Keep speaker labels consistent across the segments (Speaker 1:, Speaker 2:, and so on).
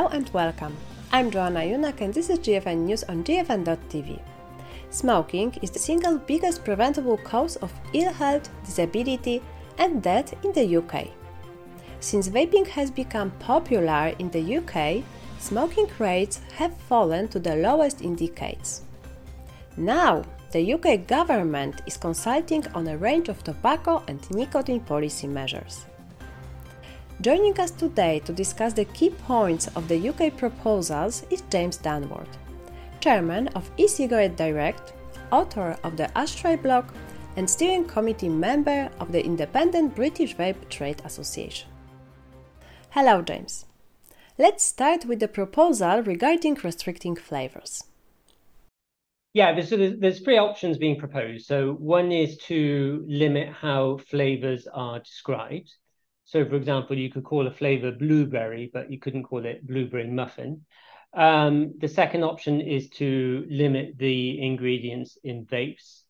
Speaker 1: Hello and welcome. I'm Joanna Junak and this is GFN News on GFN.tv. Smoking is the single biggest preventable cause of ill health, disability, and death in the UK. Since vaping has become popular in the UK, smoking rates have fallen to the lowest in decades. Now, the UK government is consulting on a range of tobacco and nicotine policy measures. Joining us today to discuss the key points of the UK proposals is James Dunworth, Chairman of e Cigarette Direct, author of the Ashtray blog, and steering committee member of the Independent British Vape Trade Association. Hello, James. Let's start with the proposal regarding restricting flavors.
Speaker 2: Yeah, there's, there's three options being proposed. So one is to limit how flavors are described. So, for example, you could call a flavor blueberry, but you couldn't call it blueberry muffin. Um, the second option is to limit the ingredients in vapes.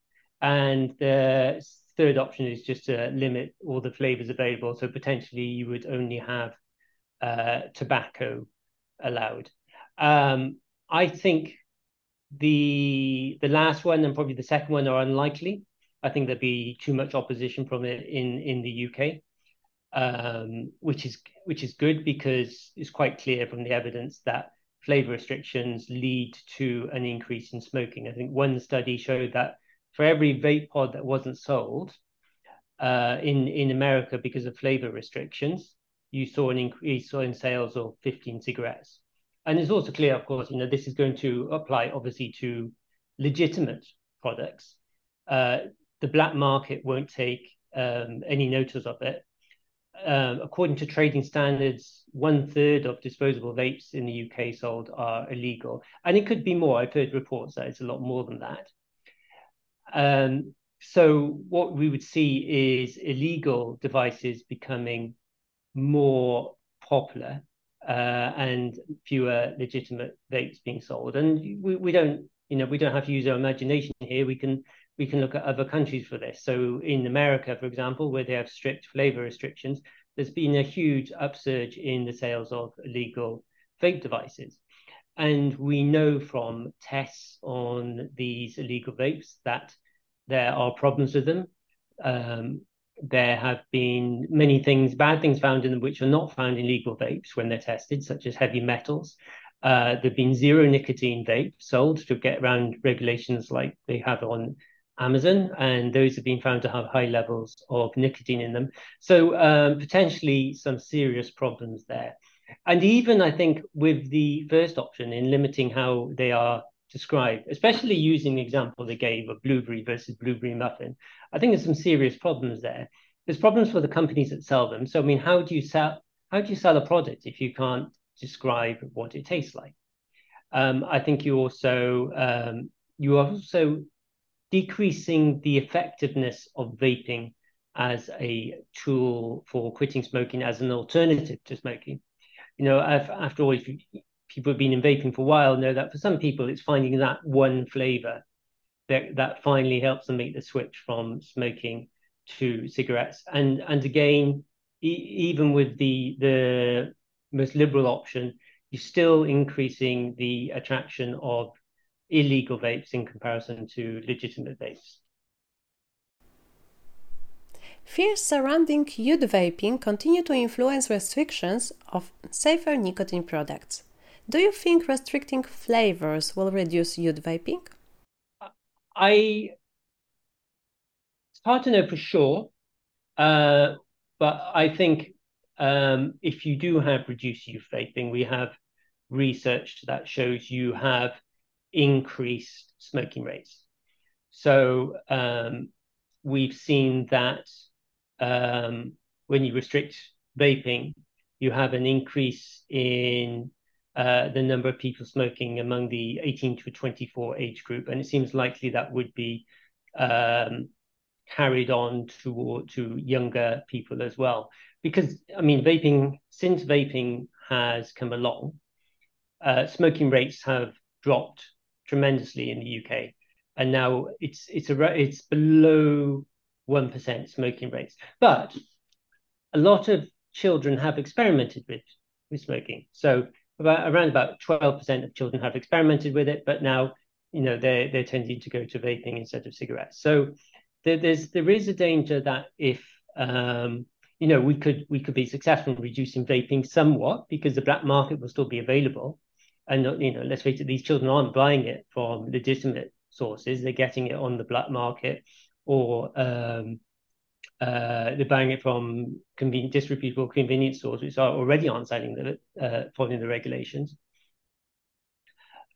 Speaker 2: And the third option is just to limit all the flavors available. So, potentially, you would only have uh, tobacco allowed. Um, I think the the last one and probably the second one are unlikely. I think there'd be too much opposition from it in in the UK um, which is which is good because it's quite clear from the evidence that flavor restrictions lead to an increase in smoking. I think one study showed that for every vape pod that wasn't sold uh, in in America because of flavor restrictions, you saw an increase in sales of 15 cigarettes. And it's also clear, of course, you know, this is going to apply obviously to legitimate products. Uh, the black market won't take um, any notice of it um, according to trading standards, one third of disposable vapes in the UK sold are illegal, and it could be more. I've heard reports that it's a lot more than that. Um, so what we would see is illegal devices becoming more popular uh, and fewer legitimate vapes being sold. And we, we don't, you know, we don't have to use our imagination here. We can we can look at other countries for this. So in America, for example, where they have strict flavor restrictions, there's been a huge upsurge in the sales of illegal vape devices. And we know from tests on these illegal vapes that there are problems with them. Um, there have been many things, bad things found in them, which are not found in legal vapes when they're tested, such as heavy metals. Uh, there have been zero nicotine vapes sold to get around regulations like they have on Amazon, and those have been found to have high levels of nicotine in them. So um, potentially some serious problems there. And even I think with the first option in limiting how they are described, especially using the example they gave of blueberry versus blueberry muffin, I think there's some serious problems there. There's problems for the companies that sell them. So I mean, how do you sell how do you sell a product if you can't describe what it tastes like? Um, I think you also um, you also decreasing the effectiveness of vaping as a tool for quitting smoking as an alternative to smoking. You know, after all, if people have been in vaping for a while, know that for some people, it's finding that one flavor that that finally helps them make the switch from smoking to cigarettes. And and again, e- even with the the most liberal option, you're still increasing the attraction of illegal vapes in comparison to legitimate vapes.
Speaker 1: Fears surrounding youth vaping continue to influence restrictions of safer nicotine products. Do you think restricting flavors will reduce youth vaping?
Speaker 2: I it's hard to know for sure, uh, but I think um, if you do have reduced youth vaping, we have research that shows you have increased smoking rates. So um, we've seen that um, when you restrict vaping, you have an increase in uh, the number of people smoking among the 18 to 24 age group, and it seems likely that would be um, carried on to to younger people as well. Because I mean, vaping since vaping has come along, uh, smoking rates have dropped tremendously in the UK, and now it's it's a it's below one percent smoking rates. But a lot of children have experimented with with smoking. So about around about 12% of children have experimented with it, but now you know they're they're tending to go to vaping instead of cigarettes. So there, there's there is a danger that if um, you know we could we could be successful in reducing vaping somewhat because the black market will still be available, and you know let's face it, these children aren't buying it from legitimate sources; they're getting it on the black market or um, uh, they're buying it from convenient, disreputable convenience stores, which are already aren't selling the, uh, following the regulations.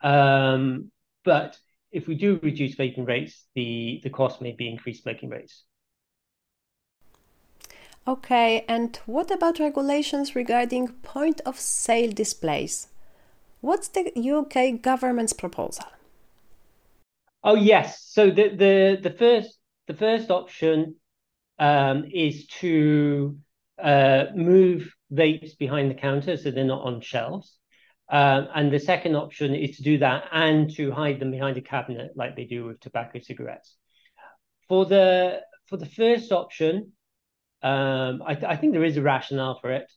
Speaker 2: Um, but if we do reduce vaping rates, the, the cost may be increased smoking rates.
Speaker 1: Okay, and what about regulations regarding point of sale displays? What's the UK government's proposal?
Speaker 2: Oh yes, so the the the first the first option um, is to uh, move vapes behind the counter so they're not on shelves. Um, and the second option is to do that and to hide them behind a cabinet like they do with tobacco cigarettes. For the for the first option, um, I, th- I, think there is a rationale for it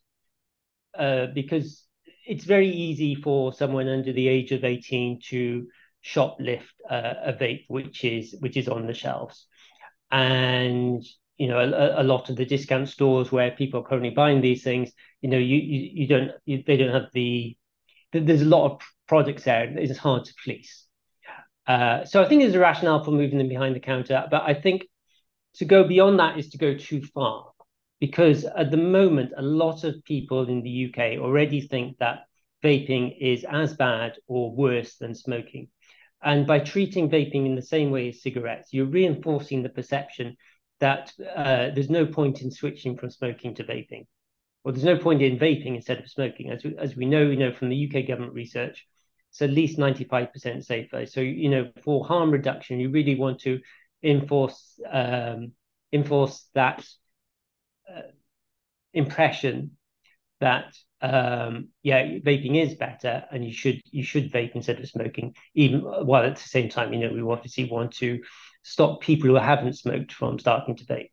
Speaker 2: uh, because it's very easy for someone under the age of 18 to shoplift uh, a vape which is which is on the shelves. And you know a, a, lot of the discount stores where people are currently buying these things you know you you, you don't you, they don't have the there's a lot of products there it's hard to police uh, so i think there's a rationale for moving them behind the counter but i think to go beyond that is to go too far because at the moment a lot of people in the uk already think that vaping is as bad or worse than smoking and by treating vaping in the same way as cigarettes you're reinforcing the perception that uh, there's no point in switching from smoking to vaping, or there's no point in vaping instead of smoking. As we, as we know, you know from the UK government research, it's at least 95% safer. So you know for harm reduction, you really want to enforce um, enforce that impression that um, yeah, vaping is better, and you should you should vape instead of smoking. Even while at the same time, you know, we obviously want to stop people who haven't smoked from starting to vape.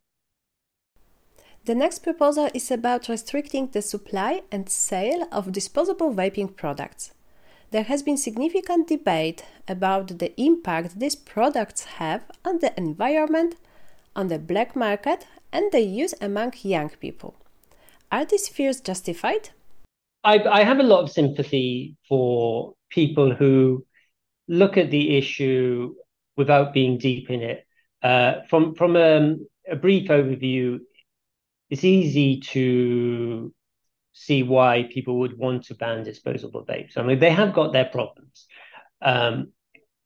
Speaker 1: The next proposal is about restricting the supply and sale of disposable vaping products. There has been significant debate about the impact these products have on the environment, on the black market, and their use among young people. Are these fears justified?
Speaker 2: I, I have a lot of sympathy for people who look at the issue without being deep in it. Uh, from from um, a brief overview, it's easy to see why people would want to ban disposable vapes. I mean, they have got their problems. Um,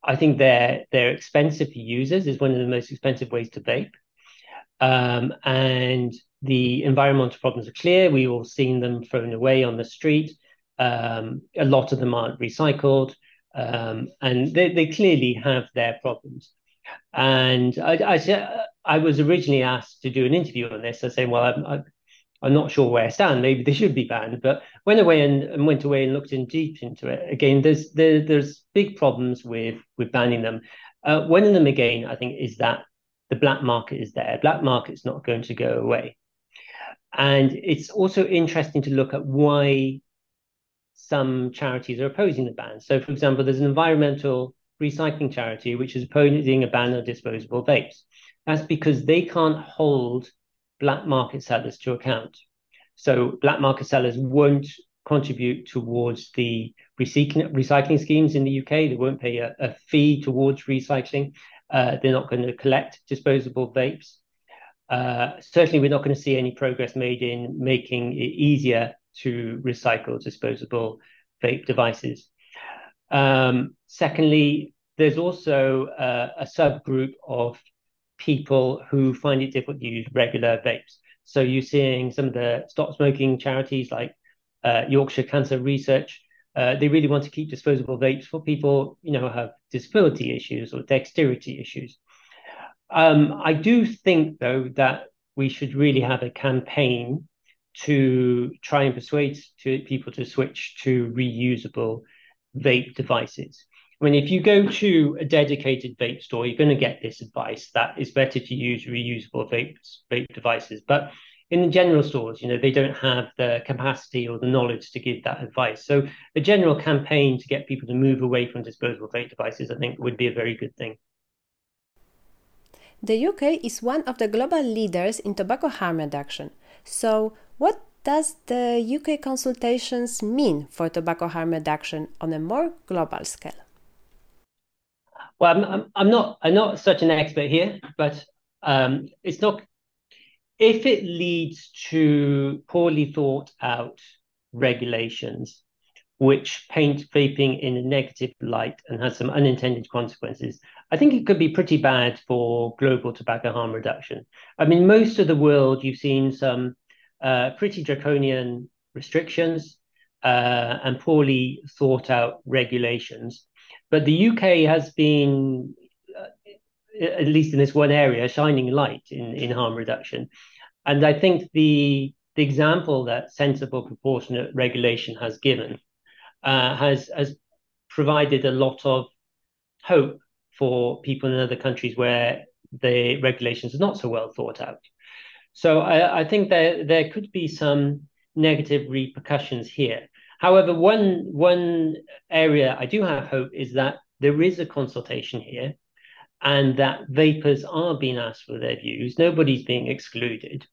Speaker 2: I think they're they're expensive for users. is one of the most expensive ways to vape, um, and the environmental problems are clear. We've all seen them thrown away on the street. Um, a lot of them aren't recycled. Um, and they, they clearly have their problems. And I, I, I was originally asked to do an interview on this. I said, well, I'm, I'm not sure where I stand. Maybe they should be banned. But went away and, and went away and looked in deep into it. Again, there's there, there's big problems with with banning them. Uh, one of them again, I think, is that the black market is there. Black market's not going to go away. And it's also interesting to look at why some charities are opposing the ban. So, for example, there's an environmental recycling charity which is opposing a ban on disposable vapes. That's because they can't hold black market sellers to account. So, black market sellers won't contribute towards the recycling, recycling schemes in the UK. They won't pay a, a fee towards recycling. Uh, they're not going to collect disposable vapes. Uh, certainly, we're not going to see any progress made in making it easier to recycle disposable vape devices. Um, secondly, there's also uh, a subgroup of people who find it difficult to use regular vapes. So you're seeing some of the stop smoking charities like uh, Yorkshire Cancer Research. Uh, they really want to keep disposable vapes for people, you know, have disability issues or dexterity issues. Um, I do think, though, that we should really have a campaign to try and persuade to people to switch to reusable vape devices. I mean, if you go to a dedicated vape store, you're going to get this advice that it's better to use reusable vape, vape devices. But in the general stores, you know, they don't have the capacity or the knowledge to give that advice. So a general campaign to get people to move away from disposable vape devices, I think, would be a very good thing.
Speaker 1: The UK is one of the global leaders in tobacco harm reduction. So, what does the UK consultations mean for tobacco harm reduction on a more global scale?
Speaker 2: Well, I'm, I'm, I'm not I'm not such an expert here, but um, it's not if it leads to poorly thought out regulations which paint vaping in a negative light and has some unintended consequences, I think it could be pretty bad for global tobacco harm reduction. I mean, most of the world, you've seen some uh, pretty draconian restrictions uh, and poorly thought out regulations. But the UK has been at least in this one area, a shining light in, in harm reduction. And I think the the example that sensible proportionate regulation has given uh, has has provided a lot of hope for people in other countries where the regulations are not so well thought out. So I, I think there there could be some negative repercussions here. However, one one area I do have hope is that there is a consultation here and that vapers are being asked for their views. Nobody's being excluded.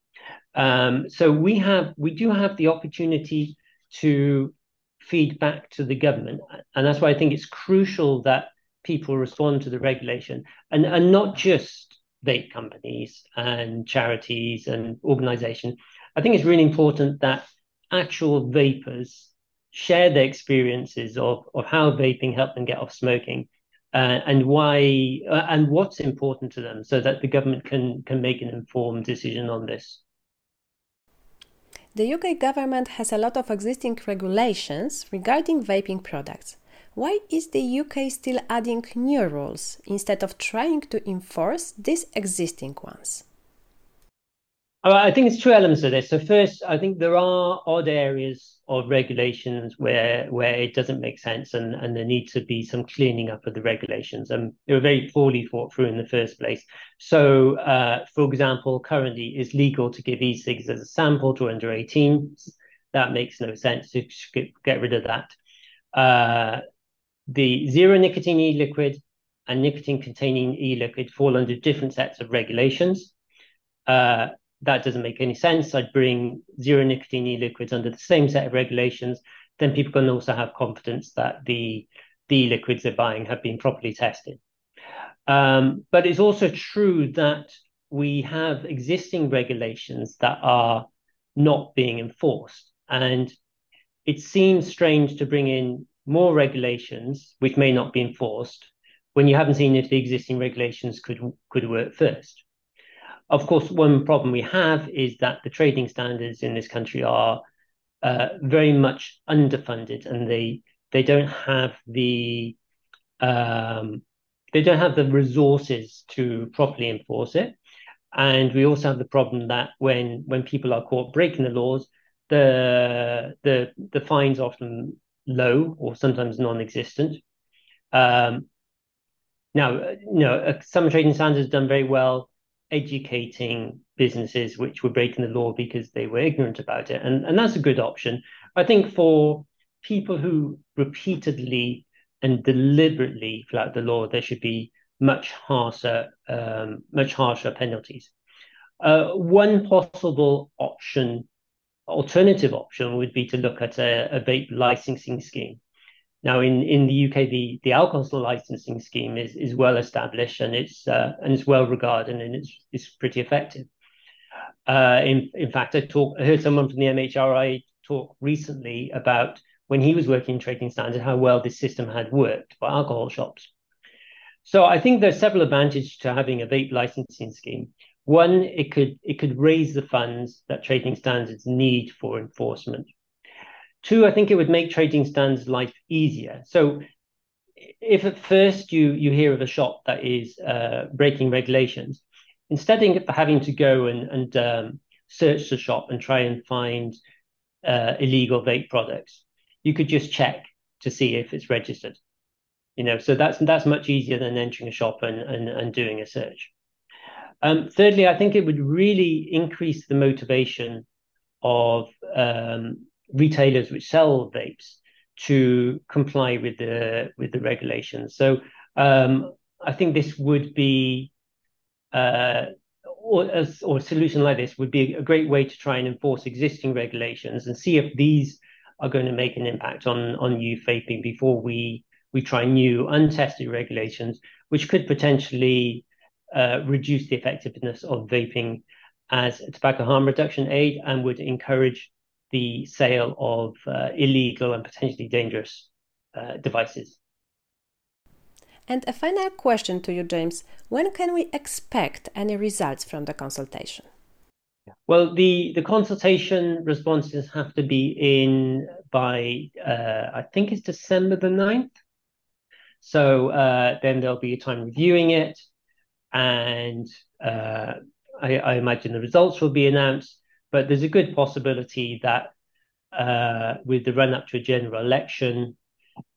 Speaker 2: Um, so we have we do have the opportunity to feed back to the government, and that's why I think it's crucial that people respond to the regulation and and not just vape companies and charities and organizations. I think it's really important that actual vapers share their experiences of, of how vaping helped them get off smoking uh, and why uh, and what's important to them so that the government can can make an informed decision on this.
Speaker 1: The UK government has a lot of existing regulations regarding vaping products. Why is the UK still adding new rules instead of trying to enforce these existing ones?
Speaker 2: I think it's two elements of this. So first, I think there are odd areas of regulations where where it doesn't make sense, and and there needs to be some cleaning up of the regulations. And they were very poorly thought through in the first place. So, uh, for example, currently it's legal to give e-cigs as a sample to under 18s. That makes no sense. to get, get rid of that. Uh, the zero nicotine e-liquid and nicotine containing e-liquid fall under different sets of regulations. Uh, that doesn't make any sense. I'd bring zero nicotine e-liquids under the same set of regulations. Then people can also have confidence that the the liquids they're buying have been properly tested. Um, but it's also true that we have existing regulations that are not being enforced. And it seems strange to bring in more regulations which may not be enforced when you haven't seen if the existing regulations could could work first. Of course, one problem we have is that the trading standards in this country are uh, very much underfunded, and they they don't have the um, they don't have the resources to properly enforce it. And we also have the problem that when when people are caught breaking the laws, the the the fines are often low or sometimes non-existent. Um, now, you know, some trading standards have done very well educating businesses which were breaking the law because they were ignorant about it. And, and that's a good option. I think for people who repeatedly and deliberately flout the law, there should be much harsher, um, much harsher penalties. Uh, one possible option, alternative option, would be to look at a, a vape licensing scheme. Now, in, in the UK, the, the alcohol licensing scheme is, is well established and it's uh, and it's well regarded and it's it's pretty effective. Uh, in in fact, I talk I heard someone from the MHRA talk recently about when he was working in trading standard how well this system had worked for alcohol shops. So I think there's several advantages to having a vape licensing scheme. One, it could it could raise the funds that trading standards need for enforcement. Two, I think it would make trading stands life easier. So if at first you you hear of a shop that is uh, breaking regulations, instead of having to go and, and um, search the shop and try and find uh, illegal vape products, you could just check to see if it's registered. You know, so that's that's much easier than entering a shop and and, and doing a search. Um, thirdly, I think it would really increase the motivation of um, retailers which sell vapes to comply with the with the regulations. So um, I think this would be uh, or, as, or a solution like this would be a great way to try and enforce existing regulations and see if these are going to make an impact on on youth vaping before we we try new untested regulations, which could potentially uh, reduce the effectiveness of vaping as a tobacco harm reduction aid and would encourage the sale of uh, illegal and potentially dangerous uh, devices.
Speaker 1: And a final question to you, James. When can we expect any results from the consultation?
Speaker 2: Well, the, the consultation responses have to be in by, uh, I think it's December the 9th. So uh, then there'll be a time reviewing it. And uh, I, I, imagine the results will be announced. But there's a good possibility that uh, with the run up to a general election,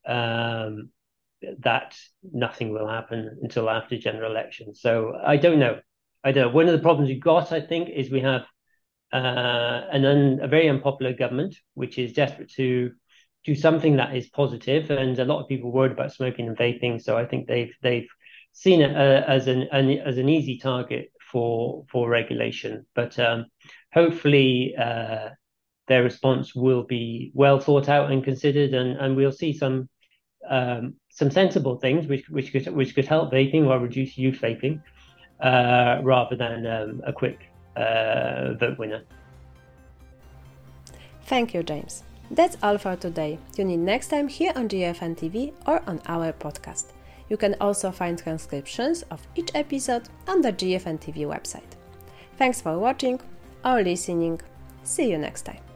Speaker 2: um, that nothing will happen until after general election. So I don't know. I don't know. One of the problems we've got, I think, is we have uh, an un, a very unpopular government, which is desperate to do something that is positive, and a lot of people worried about smoking and vaping. So I think they've they've seen it uh, as an, an, as an easy target for for regulation. But um, hopefully, uh, their response will be well thought out and considered, and and we'll see some um, some sensible things which which could which could help vaping or reduce youth vaping, uh, rather than um, a quick uh, vote winner.
Speaker 1: Thank you, James. That's all for today. Tune in next time here on GFN TV or on our podcast. You can also find transcriptions of each episode on the GFN TV website. Thanks for watching or listening. See you next time.